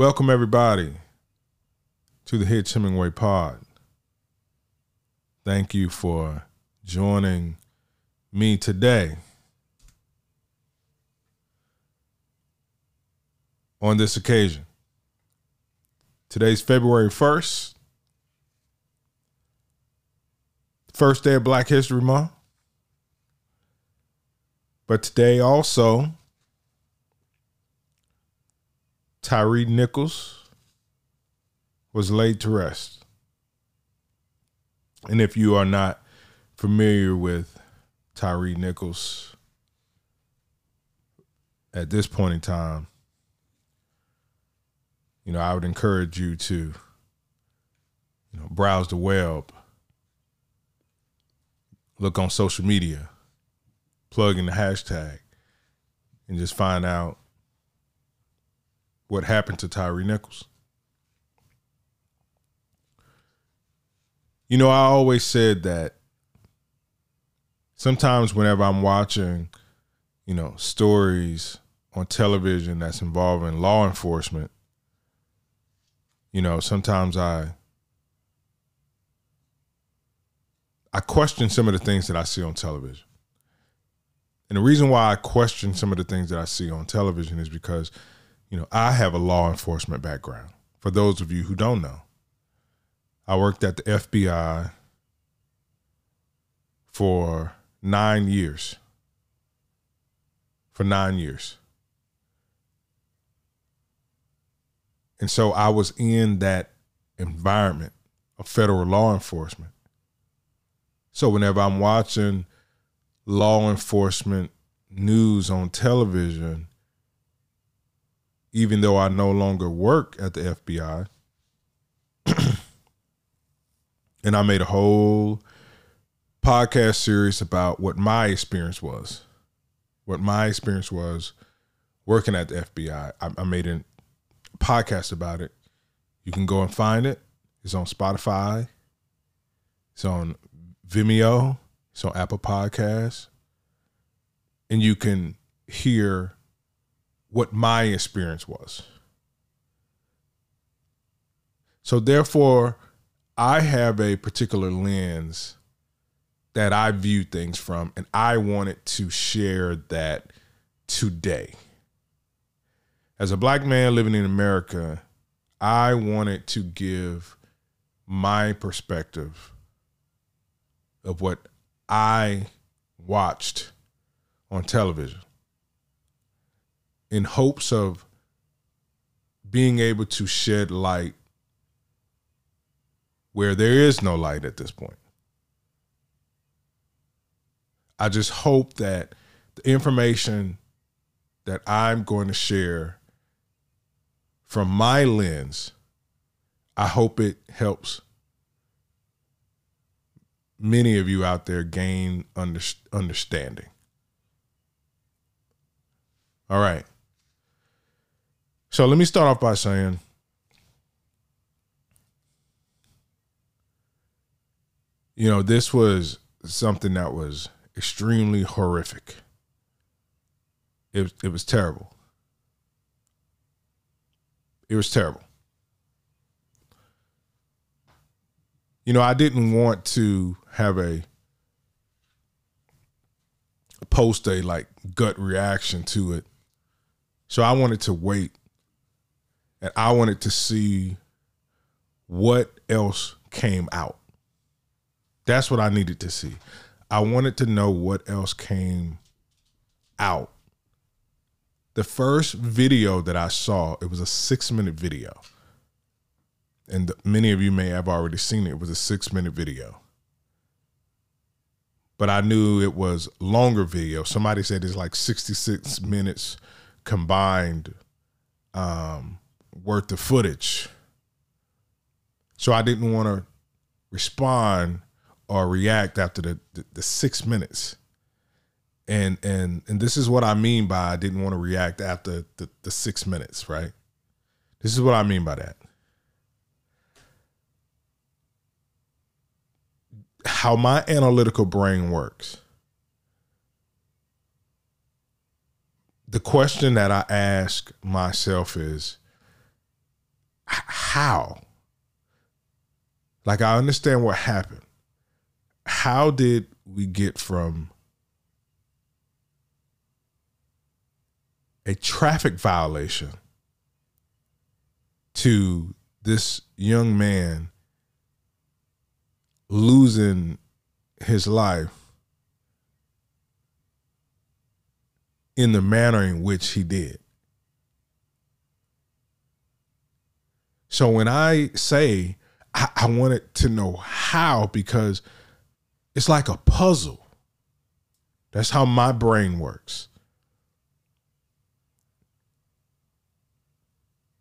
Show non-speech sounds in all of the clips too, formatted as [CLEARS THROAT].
Welcome, everybody, to the Hitch Hemingway Pod. Thank you for joining me today on this occasion. Today's February 1st, first day of Black History Month. But today also, Tyre Nichols was laid to rest. And if you are not familiar with Tyree Nichols at this point in time, you know, I would encourage you to, you know, browse the web, look on social media, plug in the hashtag, and just find out what happened to Tyree Nichols. You know, I always said that sometimes whenever I'm watching, you know, stories on television that's involving law enforcement, you know, sometimes I I question some of the things that I see on television. And the reason why I question some of the things that I see on television is because you know, I have a law enforcement background. For those of you who don't know, I worked at the FBI for nine years. For nine years. And so I was in that environment of federal law enforcement. So whenever I'm watching law enforcement news on television, even though I no longer work at the FBI. [CLEARS THROAT] and I made a whole podcast series about what my experience was. What my experience was working at the FBI. I, I made a podcast about it. You can go and find it. It's on Spotify. It's on Vimeo. It's on Apple Podcasts. And you can hear what my experience was. So, therefore, I have a particular lens that I view things from, and I wanted to share that today. As a black man living in America, I wanted to give my perspective of what I watched on television in hopes of being able to shed light where there is no light at this point. I just hope that the information that I'm going to share from my lens, I hope it helps many of you out there gain under, understanding. All right. So let me start off by saying you know, this was something that was extremely horrific. It, it was terrible. It was terrible. You know, I didn't want to have a post a like gut reaction to it. So I wanted to wait and I wanted to see what else came out. That's what I needed to see. I wanted to know what else came out. The first video that I saw, it was a six minute video. And many of you may have already seen it. It was a six minute video. But I knew it was longer video. Somebody said it's like 66 minutes combined um, worth of footage. So I didn't want to respond or react after the, the, the, six minutes. And and and this is what I mean by I didn't want to react after the, the six minutes, right? This is what I mean by that. How my analytical brain works. The question that I ask myself is how? Like I understand what happened. How did we get from a traffic violation to this young man losing his life in the manner in which he did. So when I say I, I wanted to know how, because it's like a puzzle. That's how my brain works.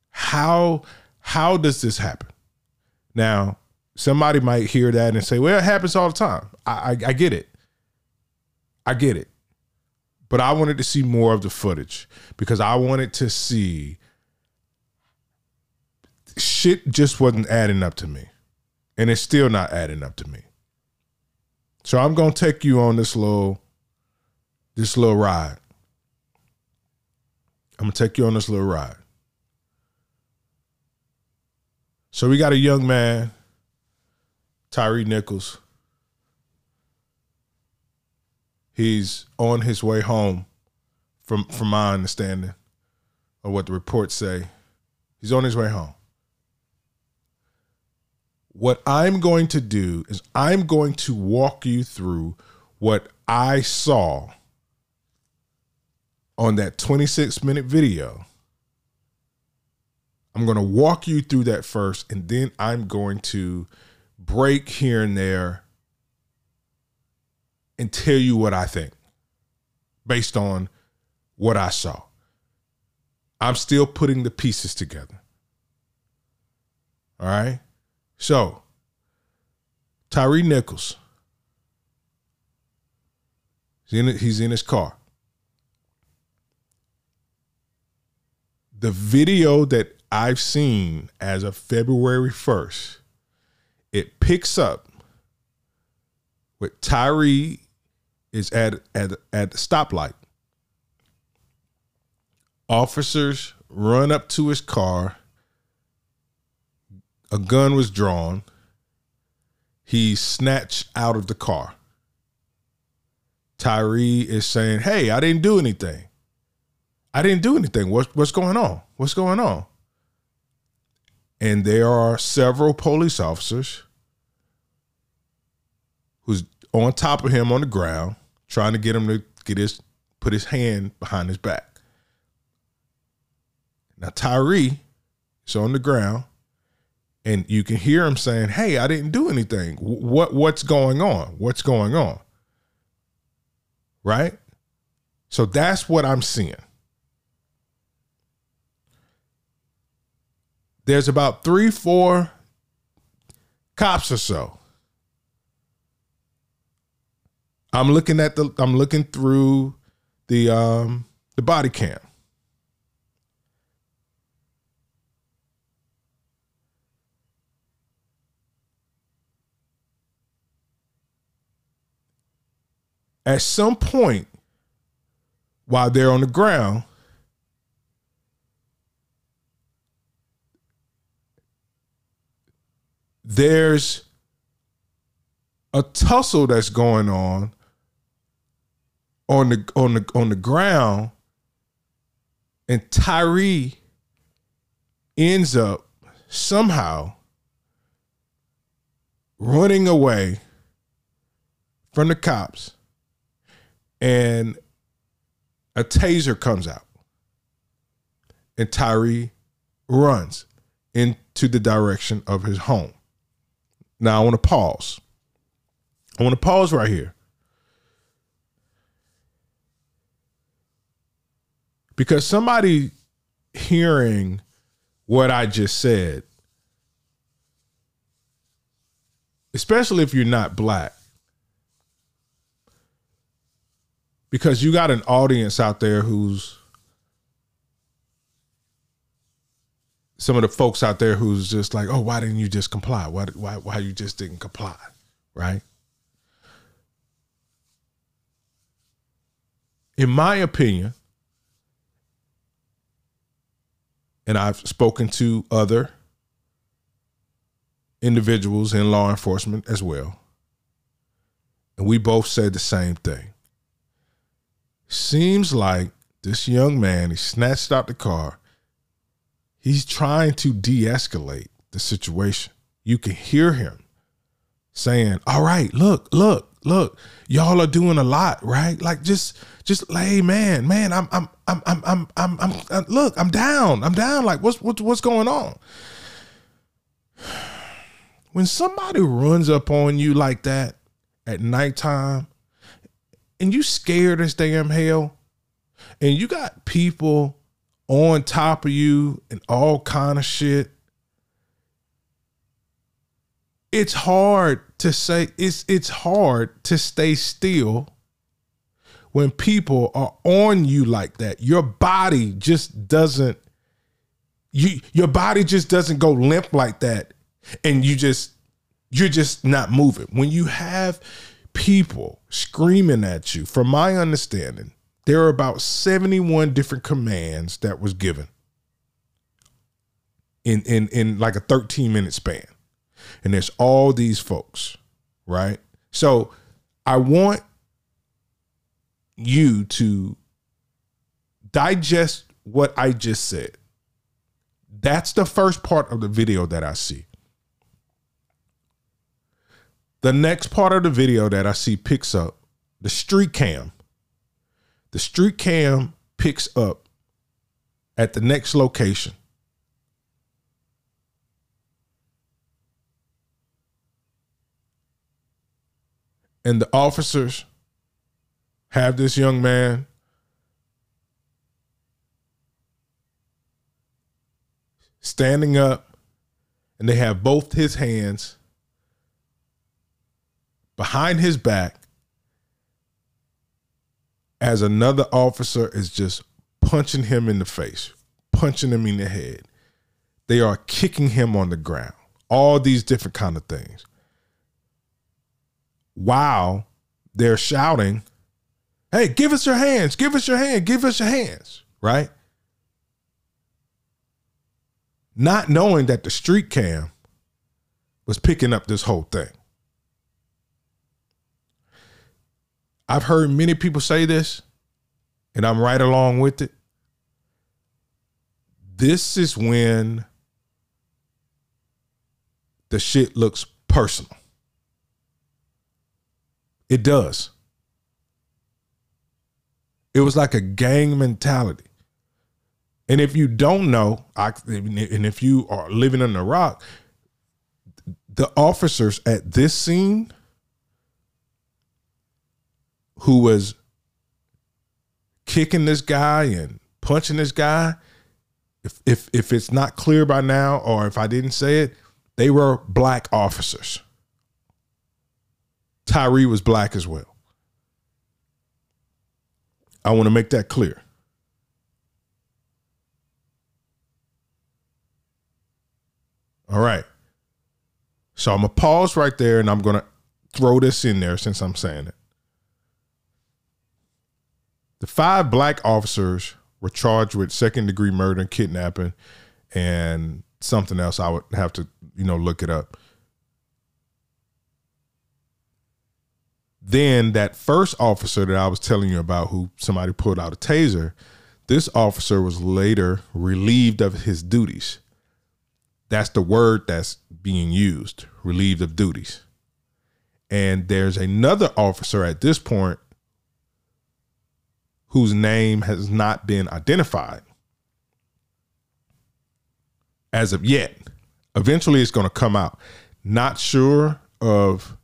How how does this happen? Now, somebody might hear that and say, "Well, it happens all the time." I, I, I get it. I get it. But I wanted to see more of the footage because I wanted to see shit just wasn't adding up to me. And it's still not adding up to me. So I'm gonna take you on this little this little ride. I'm gonna take you on this little ride. So we got a young man, Tyree Nichols. He's on his way home, from from my understanding, of what the reports say. He's on his way home. What I'm going to do is I'm going to walk you through what I saw on that 26 minute video I'm going to walk you through that first, and then I'm going to break here and there and tell you what I think based on what I saw. I'm still putting the pieces together. All right. So, Tyree Nichols, he's in, he's in his car. The video that I've seen as of February 1st, it picks up with Tyree is at at at the stoplight. Officers run up to his car. A gun was drawn. He snatched out of the car. Tyree is saying, "Hey, I didn't do anything. I didn't do anything. What's what's going on? What's going on?" And there are several police officers who's on top of him on the ground, trying to get him to get his put his hand behind his back. Now Tyree is on the ground, and you can hear him saying, "Hey, I didn't do anything. What what's going on? What's going on?" Right? So that's what I'm seeing. there's about three, four cops or so. I'm looking at the I'm looking through the um the body cam. At some point while they're on the ground, there's a tussle that's going on on the on the on the ground and Tyree ends up somehow running away from the cops and a taser comes out and Tyree runs into the direction of his home now I want to pause. I want to pause right here. Because somebody hearing what I just said, especially if you're not black, because you got an audience out there who's some of the folks out there who's just like, oh, why didn't you just comply? Why why why you just didn't comply, right? In my opinion, and I've spoken to other individuals in law enforcement as well. And we both said the same thing. Seems like this young man, he snatched out the car. He's trying to de escalate the situation. You can hear him saying, All right, look, look, look, y'all are doing a lot, right? Like just just hey man, man, I'm I'm I'm I'm I'm, I'm, I'm look, I'm down. I'm down. Like what's what's what's going on? [SIGHS] When somebody runs up on you like that at nighttime and you scared as damn hell, and you got people on top of you and all kind of shit it's hard to say it's it's hard to stay still when people are on you like that. Your body just doesn't you your body just doesn't go limp like that and you just you're just not moving. When you have people screaming at you from my understanding there are about 71 different commands that was given in in in like a 13 minute span and there's all these folks, right? So I want you to digest what I just said. That's the first part of the video that I see. The next part of the video that I see picks up the street cam. The street cam picks up at the next location and the officers have this young man standing up and they have both his hands behind his back as another officer is just punching him in the face, punching him in the head. They are kicking him on the ground. All these different kind of things while they're shouting, Hey, give us your hands, give us your hand, give us your hands, right? Not knowing that the street cam was picking up this whole thing. I've heard many people say this, and I'm right along with it. This is when the shit looks personal. It does. It was like a gang mentality. And if you don't know, I, and if you are living in the rock, the officers at this scene who was kicking this guy and punching this guy, if if if it's not clear by now, or if I didn't say it, they were black officers. Tyree was black as well. I want to make that clear. All right. So I'm going to pause right there and I'm going to throw this in there since I'm saying it. The five black officers were charged with second degree murder and kidnapping and something else. I would have to, you know, look it up. Then that first officer that I was telling you about, who somebody pulled out a taser, this officer was later relieved of his duties. That's the word that's being used, relieved of duties. And there's another officer at this point whose name has not been identified as of yet. Eventually, it's going to come out. Not sure of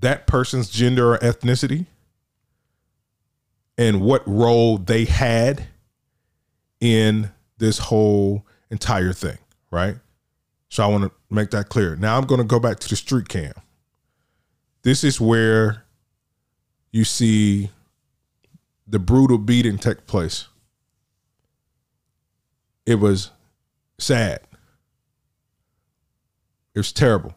that person's gender or ethnicity and what role they had in this whole entire thing, right? So I want to make that clear. Now I'm going to go back to the street cam. This is where you see the brutal beating took place. It was sad. It was terrible.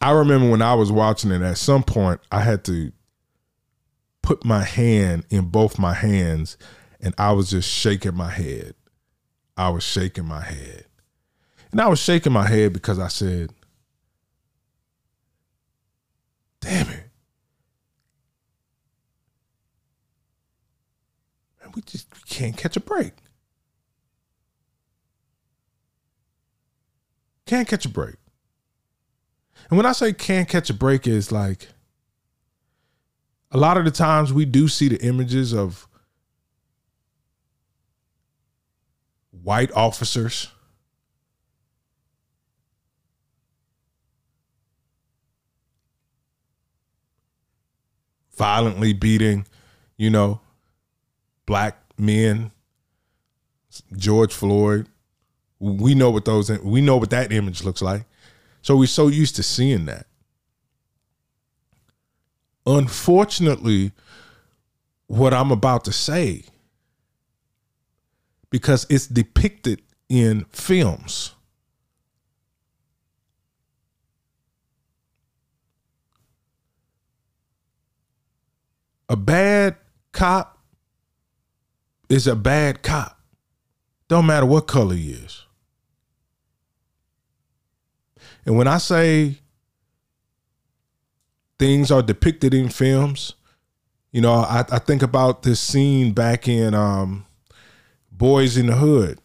I remember when I was watching it, at some point, I had to put my hand in both my hands and I was just shaking my head. I was shaking my head. And I was shaking my head because I said, damn it. Man, we just we can't catch a break. Can't catch a break. And when I say can't catch a break, is like a lot of the times we do see the images of white officers violently beating, you know, black men, George Floyd. We know what those we know what that image looks like. So we're so used to seeing that. Unfortunately, what I'm about to say, because it's depicted in films. A bad cop is a bad cop. Don't matter what color he is. And when I say things are depicted in films, you know, I, I think about this scene back in um, Boyz n the Hood.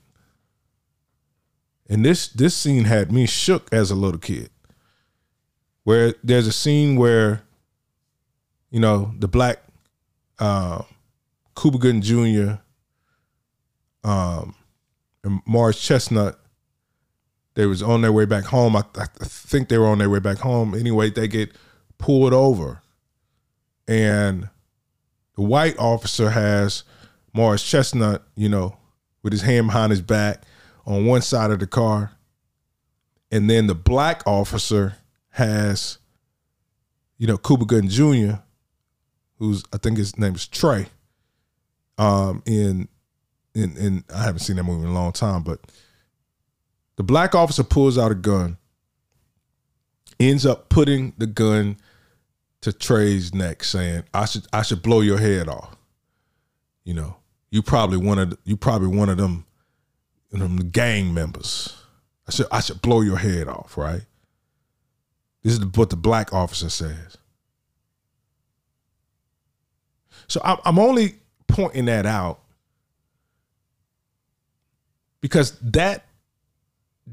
And this this scene had me shook as a little kid. Where there's a scene where, you know, the black uh, Cuba Gooding Jr. Um, and Morris Chestnut they was on their way back home. I, I think they were on their way back home. Anyway, they get pulled over, and the white officer has Morris Chestnut, you know, with his hand behind his back on one side of the car, and then the black officer has, you know, Cuba Gooding Jr., who's I think his name is Trey. Um, in in in I haven't seen that movie in a long time, but the black officer pulls out a gun, ends up putting the gun to Trey's neck, saying, "I should I should blow your head off." You know, you probably one of you probably one of them, them gang members. I should I should blow your head off, right? This is what the black officer says. So I'm only pointing that out because that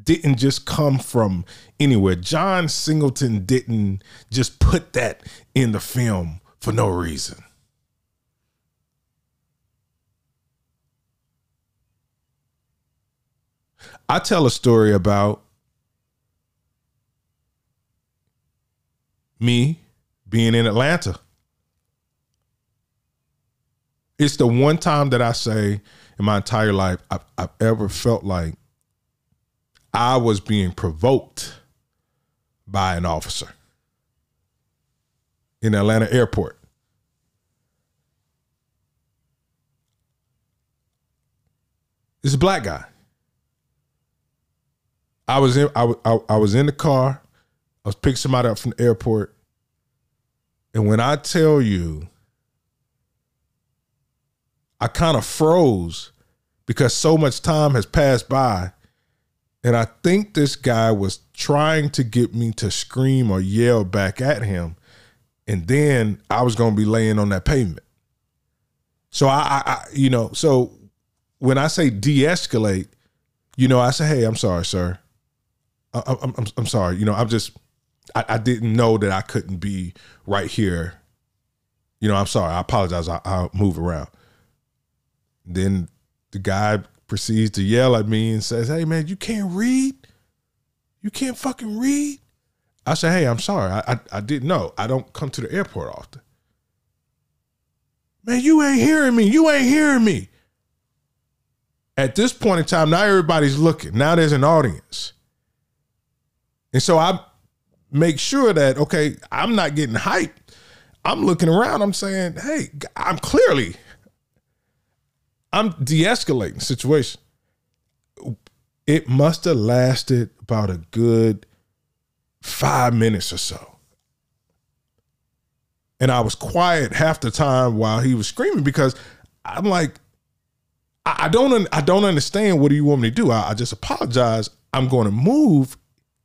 didn't just come from anywhere. John Singleton didn't just put that in the film for no reason. I tell a story about me being in Atlanta. It's the one time that I say in my entire life I've, I've ever felt like I was being provoked by an officer in Atlanta airport. Is a black guy. I was in I, I, I was in the car. I was picking somebody up from the airport. And when I tell you, I kind of froze because so much time has passed by and I think this guy was trying to get me to scream or yell back at him. And then I was going to be laying on that pavement. So I, I, I you know, so when I say de escalate, you know, I say, hey, I'm sorry, sir. I, am I'm, I'm sorry. You know, I'm just, I, I, didn't know that I couldn't be right here. You know, I'm sorry. I apologize. I, I'll move around. Then the guy proceeds to yell at me and says, Hey man, you can't read? You can't fucking read? I say, Hey, I'm sorry. I, I, I didn't know. I don't come to the airport often. Man, you ain't hearing me. You ain't hearing me. At this point in time, now everybody's looking. Now there's an audience. And so I make sure that, okay, I'm not getting hyped. I'm looking around. I'm saying, hey, I'm clearly I'm de-escalating situation. It must have lasted about a good five minutes or so. And I was quiet half the time while he was screaming because I'm like, I, I don't I don't understand. What do you want me to do? I, I just apologize. I'm going to move.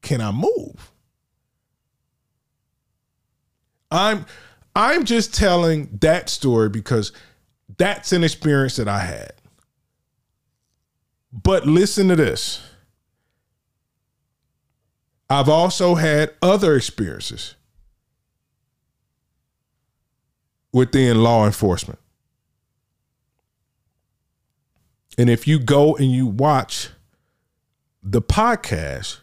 Can I move? I'm I'm just telling that story because that's an experience that I had. But listen to this. I've also had other experiences within law enforcement. And if you go and you watch the podcast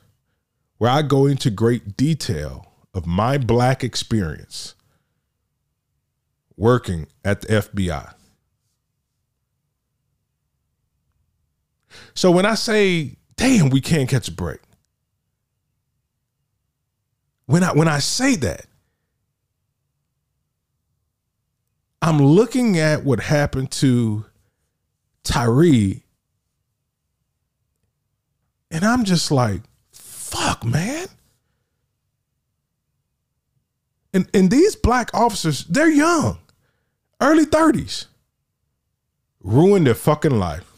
where I go into great detail of my black experience working at the FBI. So when I say, damn, we can't catch a break. When I when I say that, I'm looking at what happened to Tyree. and I'm just like, fuck, man. And and these black officers, they're young, early 30s, ruined their fucking life,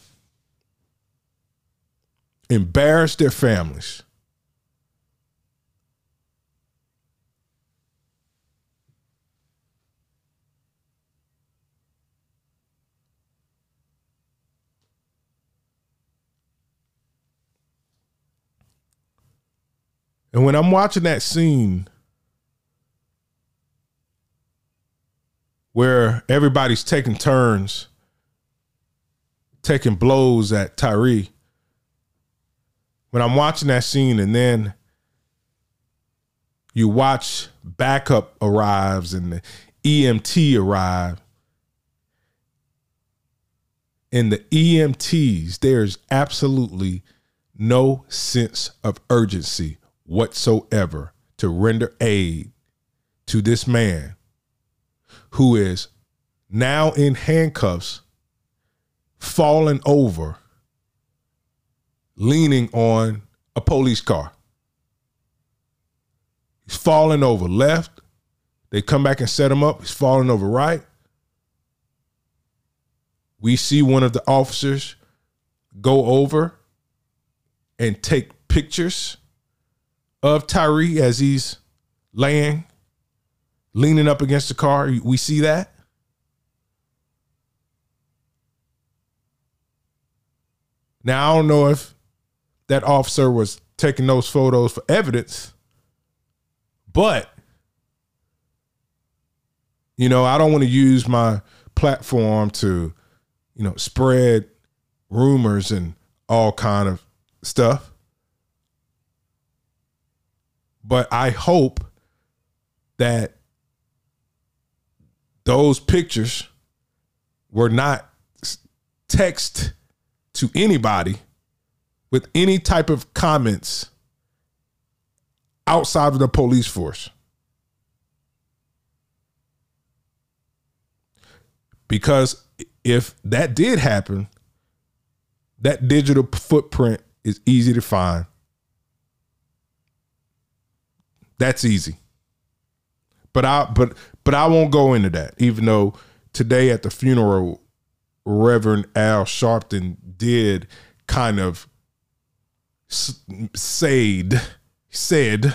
embarrassed their families. And when I'm watching that scene where everybody's taking turns, taking blows at Tyre, when I'm watching that scene and then you watch backup arrives and the EMT arrive, and the EMTs, there's absolutely no sense of urgency whatsoever to render aid to this man who is now in handcuffs, falling over, leaning on a police car. He's falling over left. They come back and set him up. He's falling over right. We see one of the officers go over and take pictures of Tyree as he's laying, leaning up against the car. We see that. Now, I don't know if that officer was taking those photos for evidence, but, you know, I don't want to use my platform to, you know, spread rumors and all kind of stuff. But I hope that those pictures were not text to anybody with any type of comments outside of the police force. Because if that did happen, that digital footprint is easy to find. That's easy. But I but but I won't go into that. Even though today at the funeral, Reverend Al Sharpton did kind of said said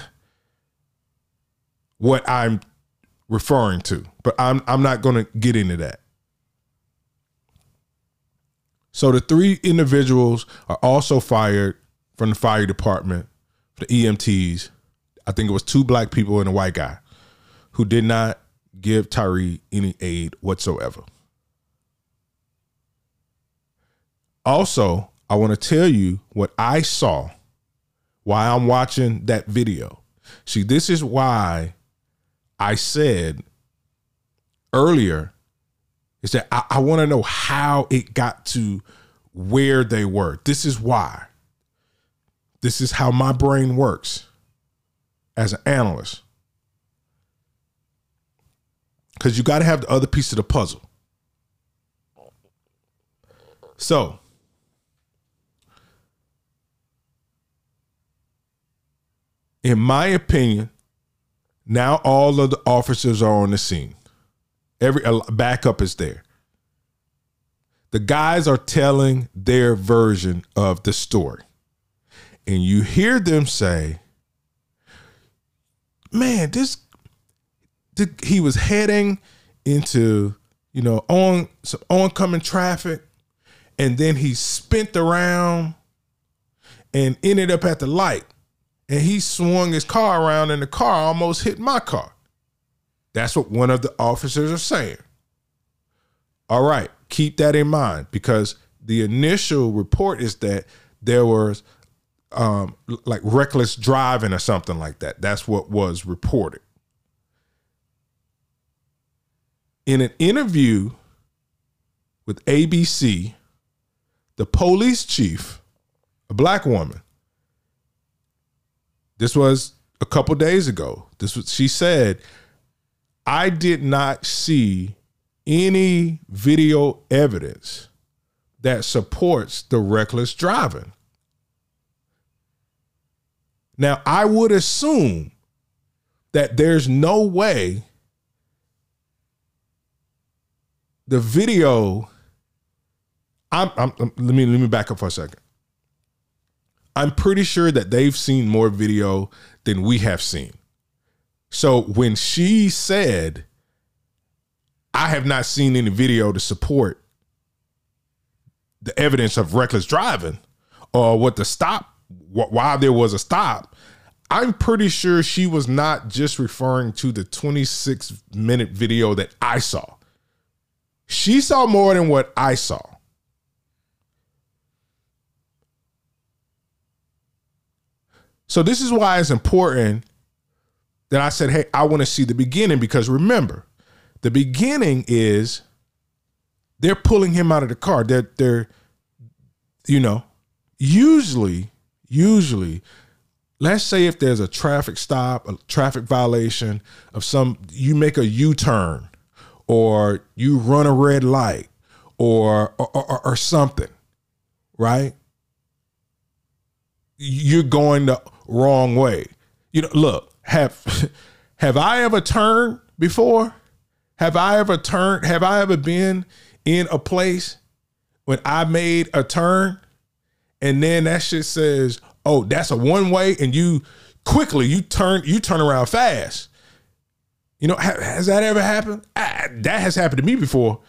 what I'm referring to, but I'm I'm not going to get into that. So the three individuals are also fired from the fire department, the EMTs, I think it was two black people and a white guy who did not give Tyree any aid whatsoever. Also, I want to tell you what I saw while I'm watching that video. See, this is why I said earlier is that I, I want to know how it got to where they were. This is why. This is how my brain works as an analyst. Because you got to have the other piece of the puzzle. So, in my opinion, now all of the officers are on the scene. Every backup is there. the guys are telling their version of the story. And you hear them say, man, this, he was heading into, you know, on some oncoming traffic. And then he spent around and ended up at the light. And he swung his car around and the car almost hit my car. That's what one of the officers are saying. All right, keep that in mind because the initial report is that there was um, like reckless driving or something like that. That's what was reported. In an interview with ABC, the police chief, a black woman, this was a couple days ago. This was she said, I did not see any video evidence that supports the reckless driving. Now, I would assume that there's no way the video I'm, I'm, let me let me back up for a second. I'm pretty sure that they've seen more video than we have seen. So when she said I have not seen any video to support the evidence of reckless driving or what the stop, why there was a stop. I'm pretty sure she was not just referring to the 26 minute video that I saw. She saw more than what I saw. So, this is why it's important that I said, hey, I want to see the beginning because remember, the beginning is they're pulling him out of the car. They're they're you know, usually usually let's say if there's a traffic stop, a traffic violation of some you make a U-turn or you run a red light or or, or, or something, right? You're going the wrong way. You know, look, have [LAUGHS] have I ever turned before? Have I ever turned? Have I ever been in a place when I made a turn and then that shit says, "Oh, that's a one way," and you quickly you turn you turn around fast. You know, ha- has that ever happened? I, that has happened to me before.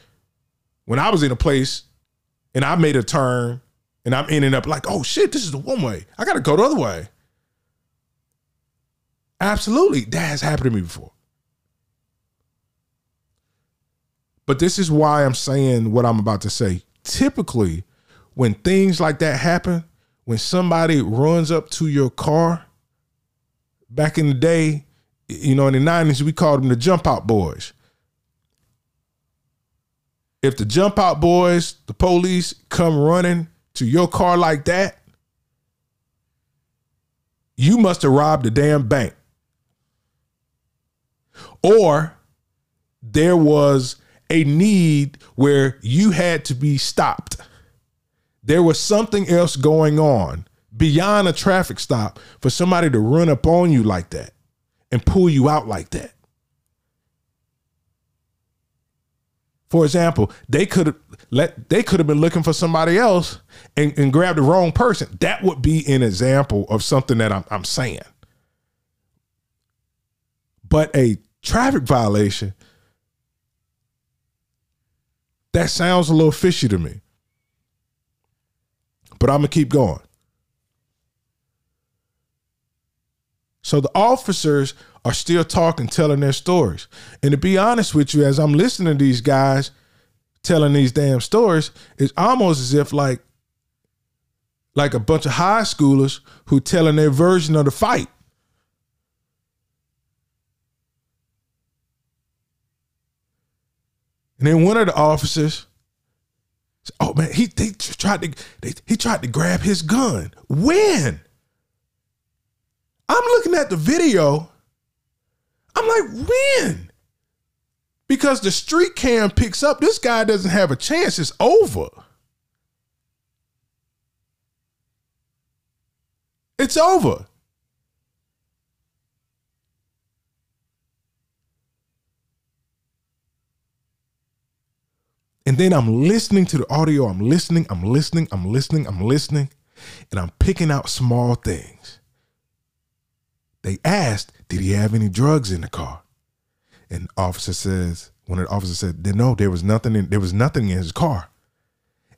When I was in a place and I made a turn and I'm ending up like, "Oh shit, this is the one way. I got to go the other way." Absolutely, that has happened to me before. But this is why I'm saying what I'm about to say. Typically, when things like that happen, when somebody runs up to your car, back in the day, you know, in the 90s, we called them the jump out boys. If the jump out boys, the police come running to your car like that, you must have robbed a damn bank. Or there was a need where you had to be stopped. There was something else going on beyond a traffic stop for somebody to run up on you like that and pull you out like that. For example, they could have let they could have been looking for somebody else and, and grabbed the wrong person. That would be an example of something that I'm, I'm saying. But a traffic violation that sounds a little fishy to me. But I'm going to keep going. So the officers are still talking, telling their stories. And to be honest with you, as I'm listening to these guys telling these damn stories, it's almost as if like like a bunch of high schoolers who telling their version of the fight. And then one of the officers, oh man, he they tried to they, he tried to grab his gun. When? I'm looking at the video. I'm like, when? Because the street cam picks up, this guy doesn't have a chance. It's over. It's over. And then I'm listening to the audio. I'm listening, I'm listening, I'm listening, I'm listening, and I'm picking out small things. They asked, Did he have any drugs in the car? And officer says, one of the officers said, No, there was nothing in there was nothing in his car.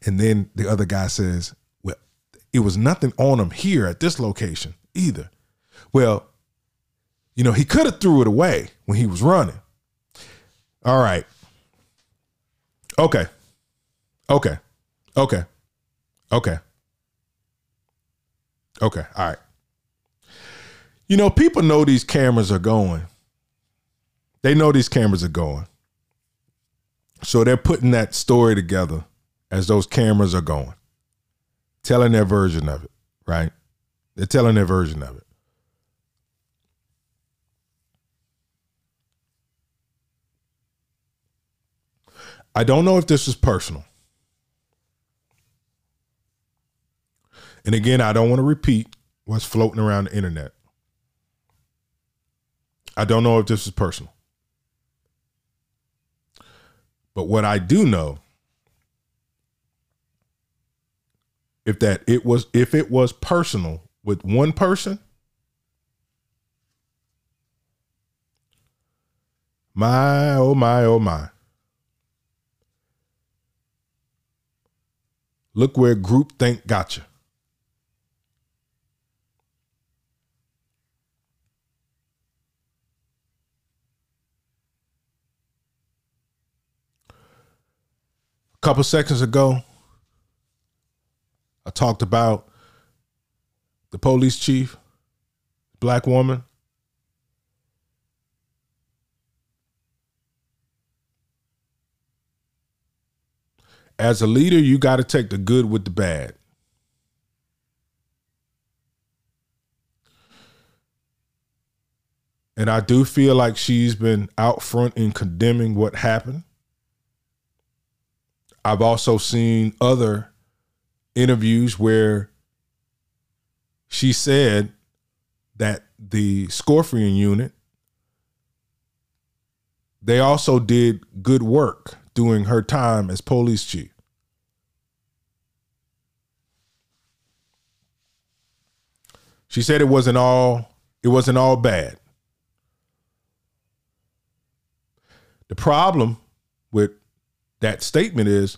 And then the other guy says, Well, it was nothing on him here at this location either. Well, you know, he could have threw it away when he was running. All right. Okay. Okay. Okay. Okay. Okay. All right. You know, people know these cameras are going. They know these cameras are going. So they're putting that story together as those cameras are going, telling their version of it, right? They're telling their version of it. I don't know if this is personal. And again, I don't want to repeat what's floating around the internet. I don't know if this is personal. But what I do know if that it was if it was personal with one person my oh my oh my look where groupthink got you a couple seconds ago I talked about the police chief, black woman. As a leader, you got to take the good with the bad. And I do feel like she's been out front in condemning what happened. I've also seen other interviews where she said that the Scorpion unit they also did good work during her time as police chief. She said it wasn't all it wasn't all bad. The problem with that statement is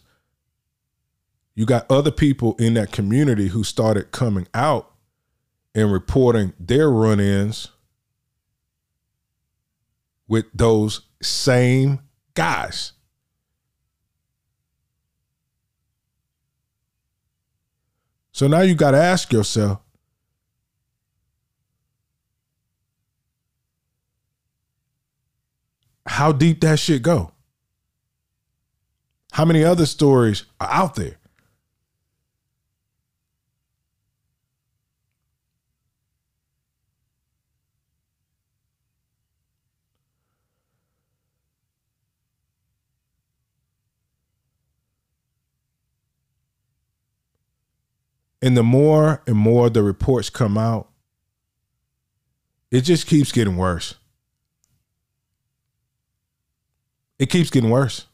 you got other people in that community who started coming out and reporting their run ins with those same guys. So now you got to ask yourself how deep that shit go? How many other stories are out there? And the more and more the reports come out, it just keeps getting worse. It keeps getting worse.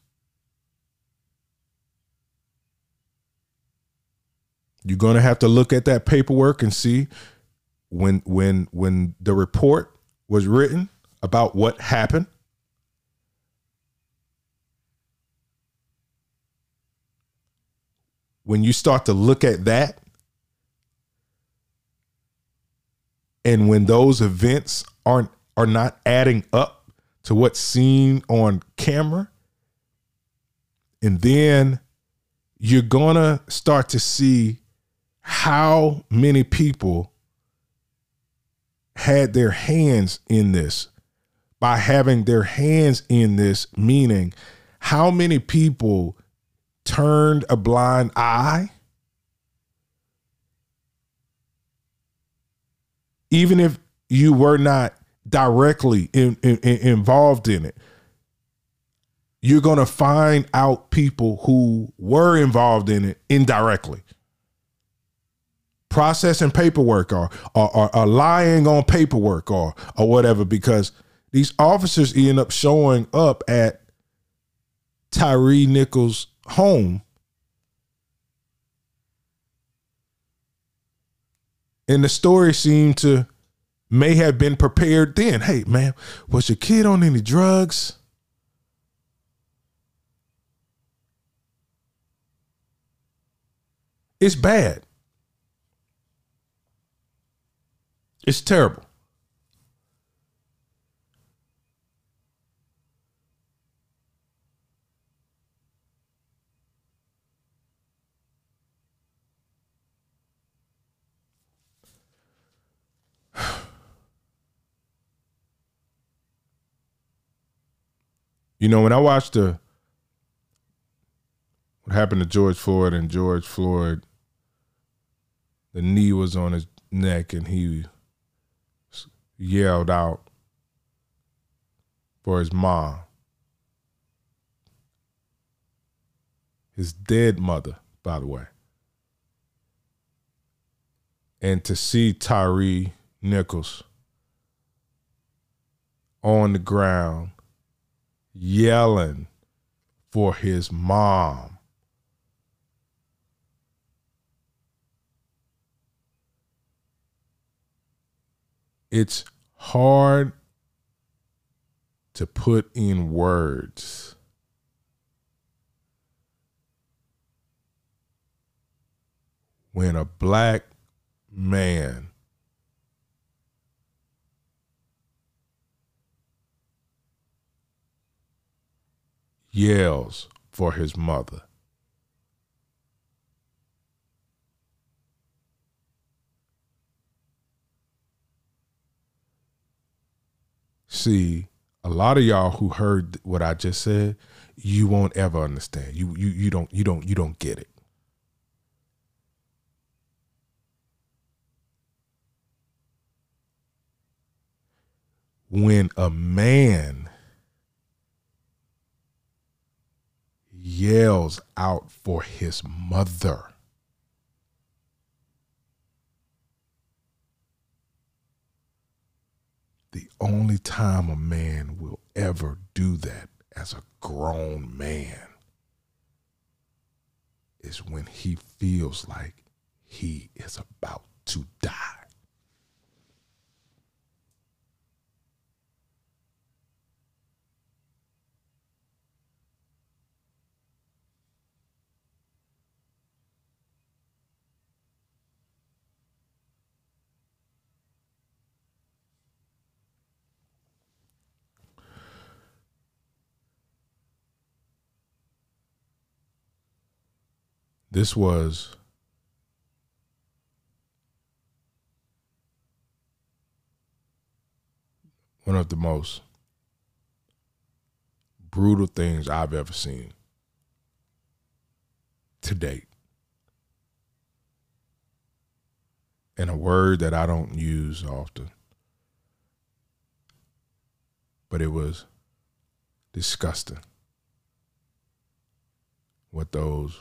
You're going to have to look at that paperwork and see when when when the report was written about what happened when you start to look at that and when those events aren't are not adding up to what's seen on camera. And then you're gonna start to see how many people had their hands in this. By having their hands in this meaning how many people turned a blind eye even if you were not directly in, in, in involved in it, you're going to find out people who were involved in it indirectly. Processing paperwork or, or, or, or lying on paperwork or, or whatever, because these officers end up showing up at Tyre Nichols' home and the story seemed to may have been prepared then. Hey, man, was your kid on any drugs? It's bad. It's terrible. You know, when I watched the what happened to George Floyd and George Floyd, the knee was on his neck and he yelled out for his mom, his dead mother, by the way. And to see Tyre Nichols on the ground yelling for his mom. It's hard to put in words. When a black man yells for his mother. See, a lot of y'all who heard what I just said, you won't ever understand. You you you don't you don't you don't get it. When a man yells out for his mother. The only time a man will ever do that as a grown man is when he feels like he is about to die. This was one of the most brutal things I've ever seen to date. And a word that I don't use often. But it was disgusting what those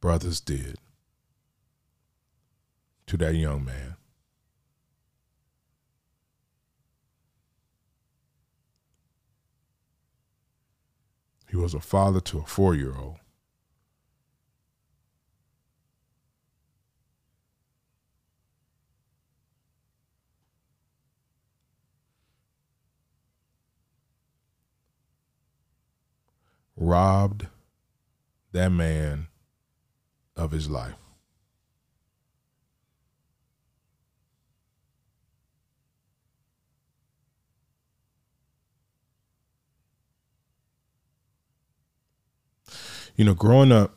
brothers did to that young man. He was a father to a four year old. Robbed that man of his life. You know, growing up,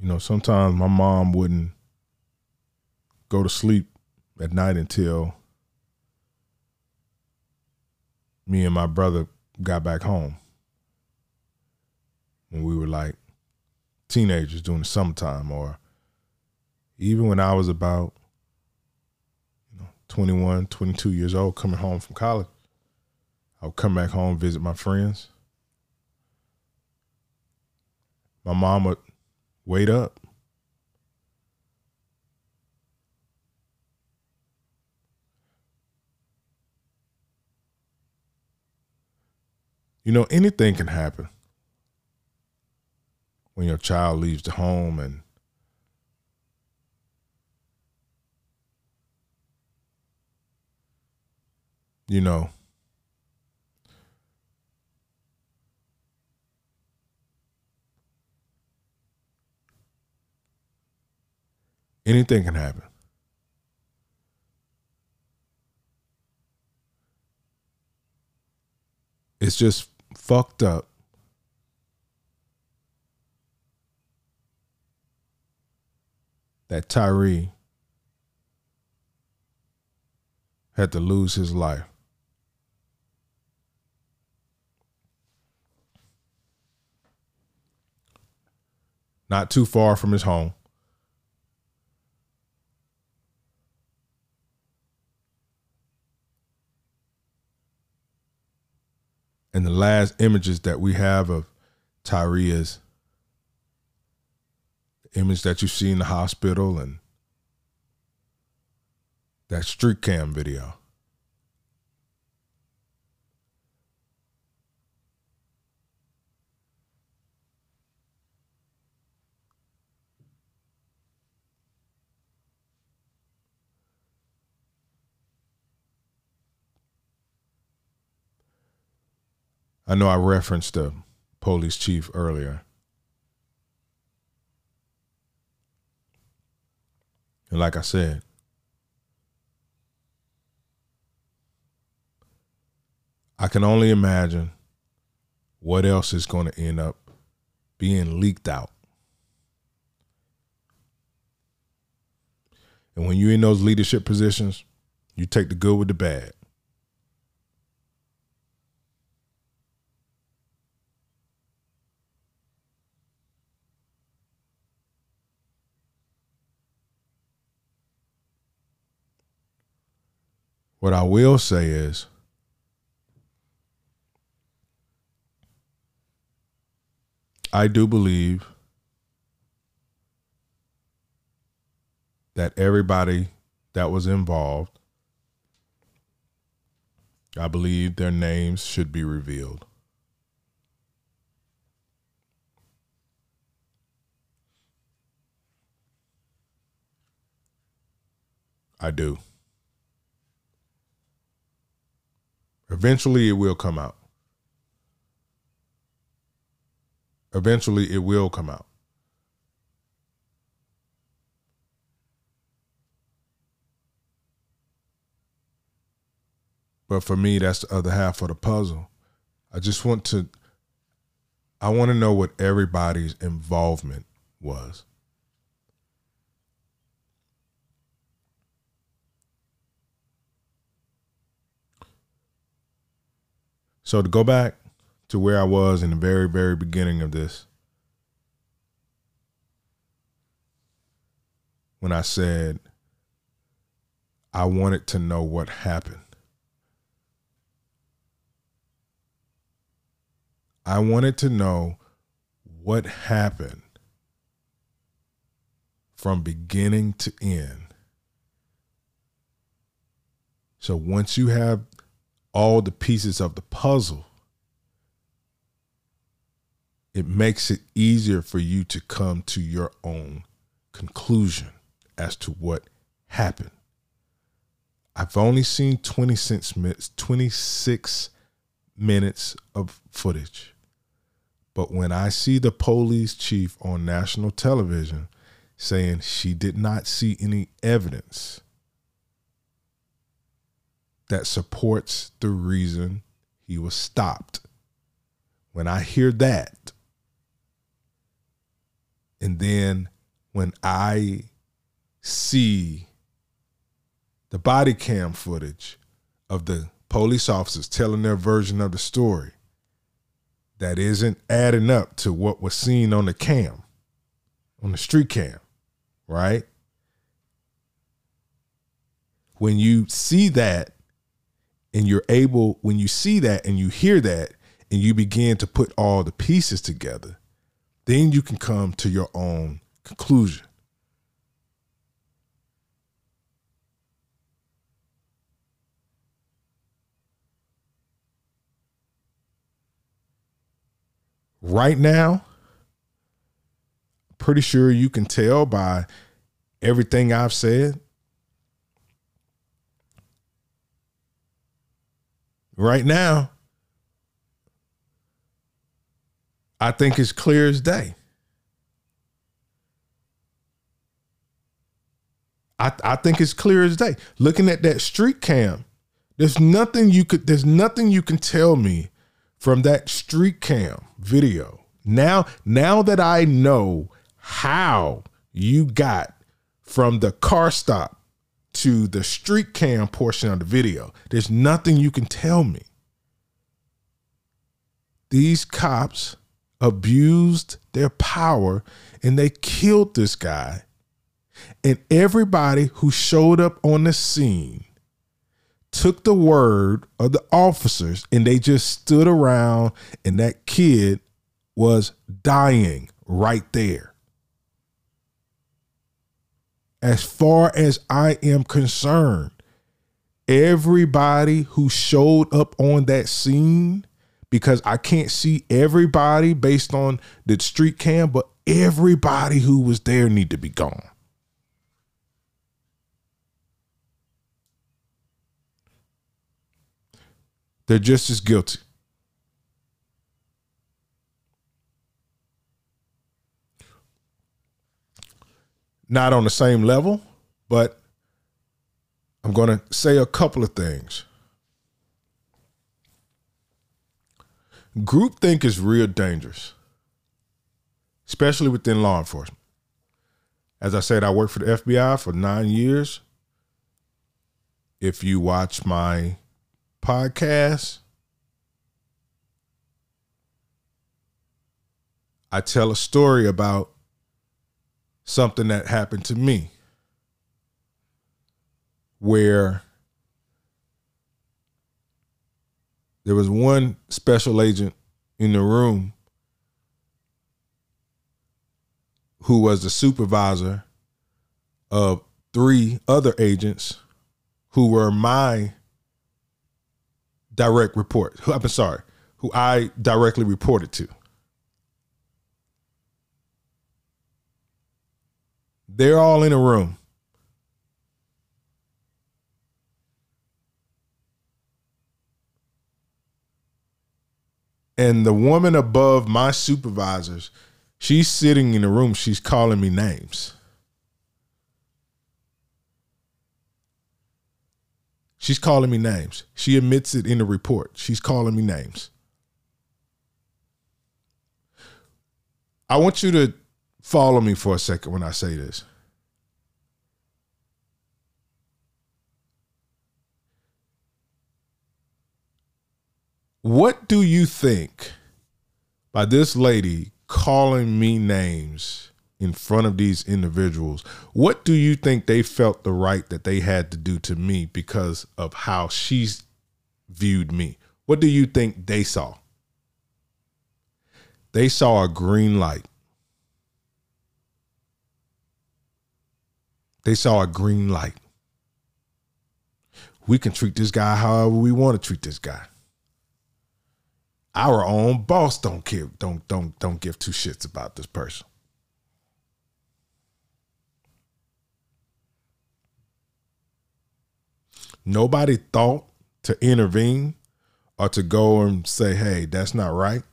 you know, sometimes my mom wouldn't go to sleep at night until me and my brother got back home when we were like teenagers during the summertime or even when I was about you know 21, 22 years old coming home from college. I would come back home visit my friends. My mom would wait up You know, anything can happen when your child leaves the home and you know anything can happen. It's just fucked up that Tyre had to lose his life. Not too far from his home. And the last images that we have of Tyre is image that you see in the hospital and that street cam video. I know I referenced the police chief earlier. And like I said, I can only imagine what else is going to end up being leaked out. And when you're in those leadership positions, you take the good with the bad. What I will say is, I do believe that everybody that was involved, I believe their names should be revealed. I do. Eventually, it will come out. Eventually, it will come out. But for me, that's the other half of the puzzle. I just want to, I want to know what everybody's involvement was. So to go back to where I was in the very, very beginning of this, when I said I wanted to know what happened. I wanted to know what happened from beginning to end. So once you have all the pieces of the puzzle, it makes it easier for you to come to your own conclusion as to what happened. I've only seen 26 minutes, 26 minutes of footage. But when I see the police chief on national television saying she did not see any evidence that supports the reason he was stopped. When I hear that, and then when I see the body cam footage of the police officers telling their version of the story that isn't adding up to what was seen on the cam, on the street cam, right? When you see that, and you're able when you see that and you hear that and you begin to put all the pieces together then you can come to your own conclusion right now, pretty sure you can tell by everything I've said. Right now, I think it's clear as day. I, I think it's clear as day. Looking at that street cam, there's nothing you could there's nothing you can tell me from that street cam video. Now, now that I know how you got from the car stop to the street cam portion of the video, there's nothing you can tell me. These cops abused their power and they killed this guy. And everybody who showed up on the scene took the word of the officers and they just stood around and that kid was dying right there. As far as I am concerned, everybody who showed up on that scene, because I can't see everybody based on the street cam, but everybody who was there need to be gone. They're just as guilty. Not on the same level, but I'm going to say a couple of things. Groupthink is real dangerous, especially within law enforcement. As I said, I worked for the FBI for nine years. If you watch my podcast, I tell a story about something that happened to me where there was one special agent in the room who was the supervisor of three other agents who were my direct report. I'm sorry, who I directly reported to. They're all in a room. And the woman above my supervisors, she's sitting in the room, she's calling me names. She's calling me names. She admits it in the report. She's calling me names. I want you to follow me for a second when I say this. What do you think by this lady calling me names in front of these individuals, what do you think they felt the right that they had to do to me because of how she's viewed me? What do you think they saw? They saw a green light. They saw a green light. We can treat this guy however we want to treat this guy. Our own boss don't care, don't don't don't give two shits about this person. Nobody thought to intervene or to go and say, "Hey, that's not right,"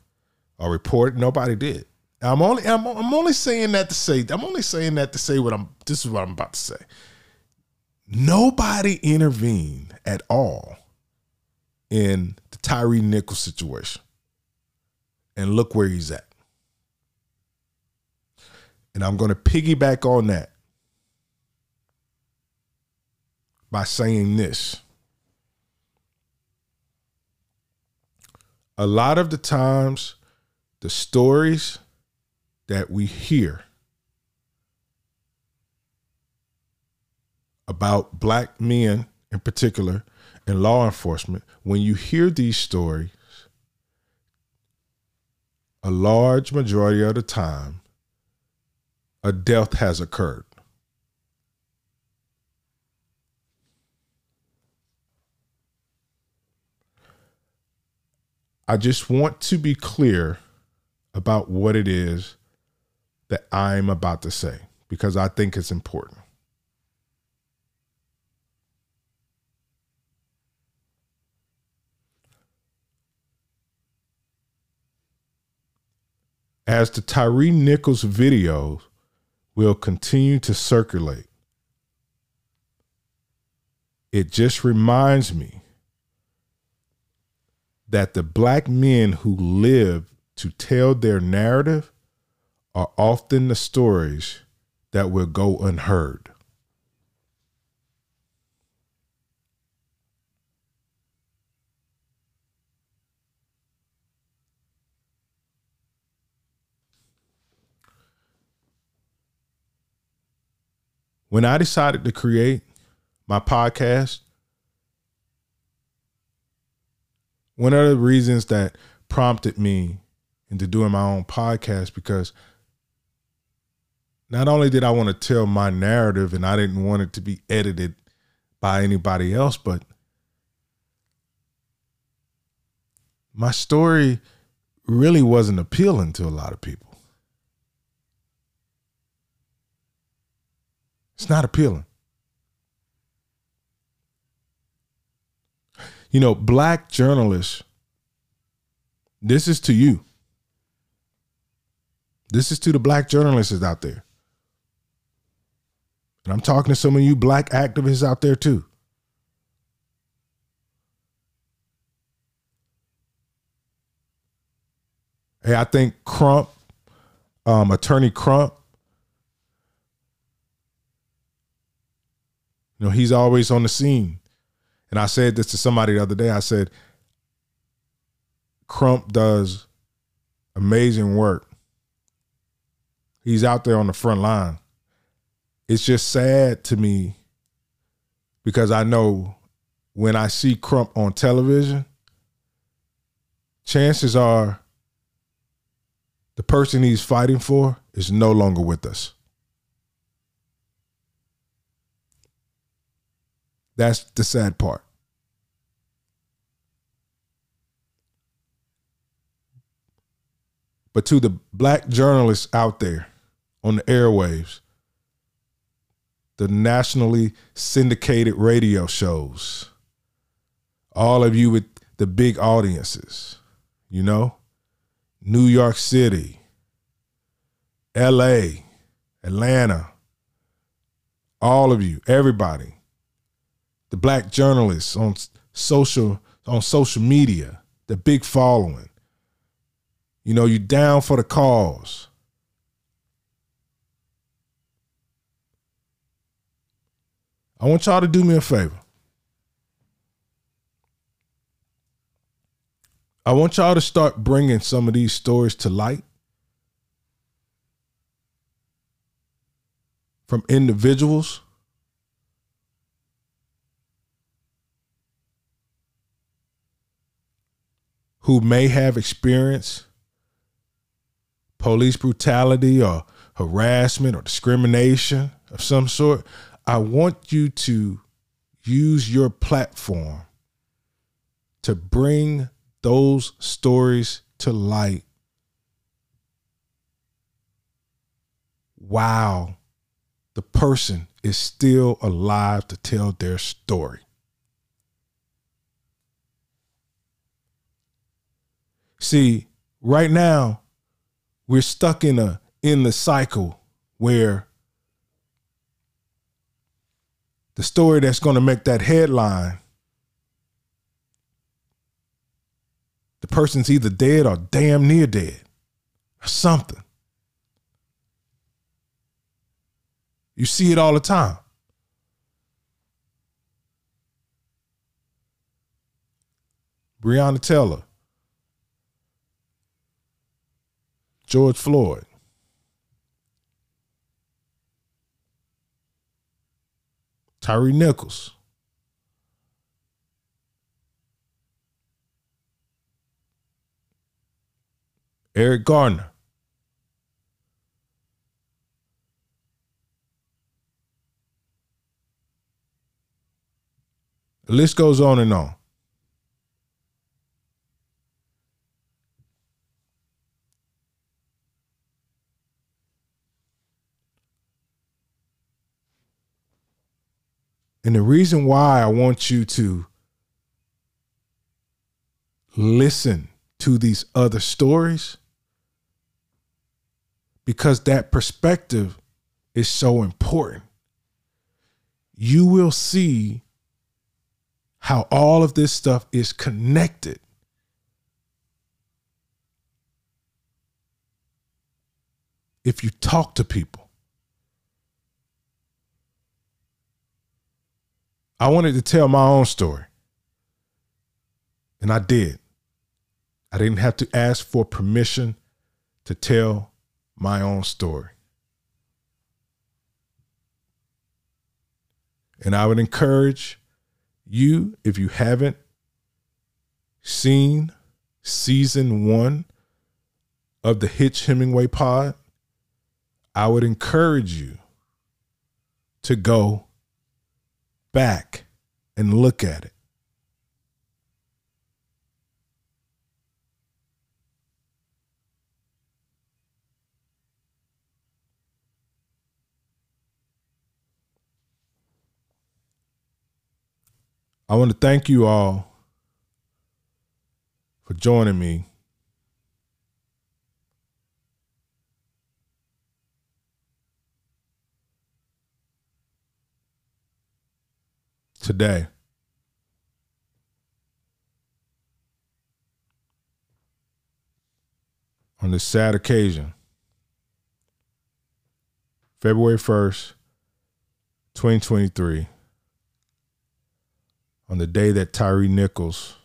or report. Nobody did. I'm only I'm, I'm only saying that to say I'm only saying that to say what I'm. This is what I'm about to say. Nobody intervened at all in the Tyre Nichols situation, and look where he's at. And I'm going to piggyback on that by saying this. A lot of the times, the stories that we hear about black men in particular in law enforcement, when you hear these stories, a large majority of the time, a death has occurred. I just want to be clear about what it is that I'm about to say because I think it's important. As the Tyre Nichols videos will continue to circulate, it just reminds me that the black men who live to tell their narrative are often the stories that will go unheard. When I decided to create my podcast, one of the reasons that prompted me into doing my own podcast because not only did I want to tell my narrative and I didn't want it to be edited by anybody else, but my story really wasn't appealing to a lot of people. It's not appealing. You know, black journalists, this is to you. This is to the black journalists out there. And I'm talking to some of you black activists out there too. Hey, I think Crump, um, Attorney Crump, you know, he's always on the scene. And I said this to somebody the other day. I said, Crump does amazing work. He's out there on the front line it's just sad to me because I know when I see Crump on television, chances are the person he's fighting for is no longer with us. That's the sad part. But to the black journalists out there on the airwaves, the nationally syndicated radio shows. All of you with the big audiences, you know? New York City, LA, Atlanta, all of you, everybody. The black journalists on social on social media, the big following. You know, you down for the cause. I want y'all to do me a favor. I want y'all to start bringing some of these stories to light from individuals who may have experienced police brutality or harassment or discrimination of some sort. I want you to use your platform to bring those stories to light while the person is still alive to tell their story. See, right now, we're stuck in a in the cycle where the story that's going to make that headline, the person's either dead or damn near dead or something. You see it all the time. Breonna Taylor, George Floyd, Tyre Nichols. Eric Garner. The list goes on and on. And the reason why I want you to listen to these other stories because that perspective is so important. You will see how all of this stuff is connected. If you talk to people, I wanted to tell my own story, and I did. I didn't have to ask for permission to tell my own story. And I would encourage you, if you haven't seen season one of the Hitch Hemingway pod, I would encourage you to go back and look at it. I want to thank you all for joining me. Today. On this sad occasion, February 1st, 2023 on the day that Tyre Nichols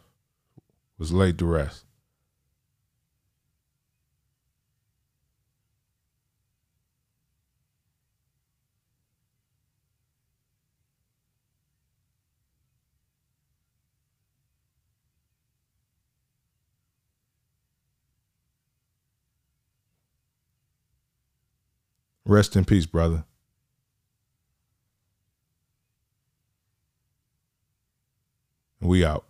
was laid to rest. Rest in peace, brother. We out.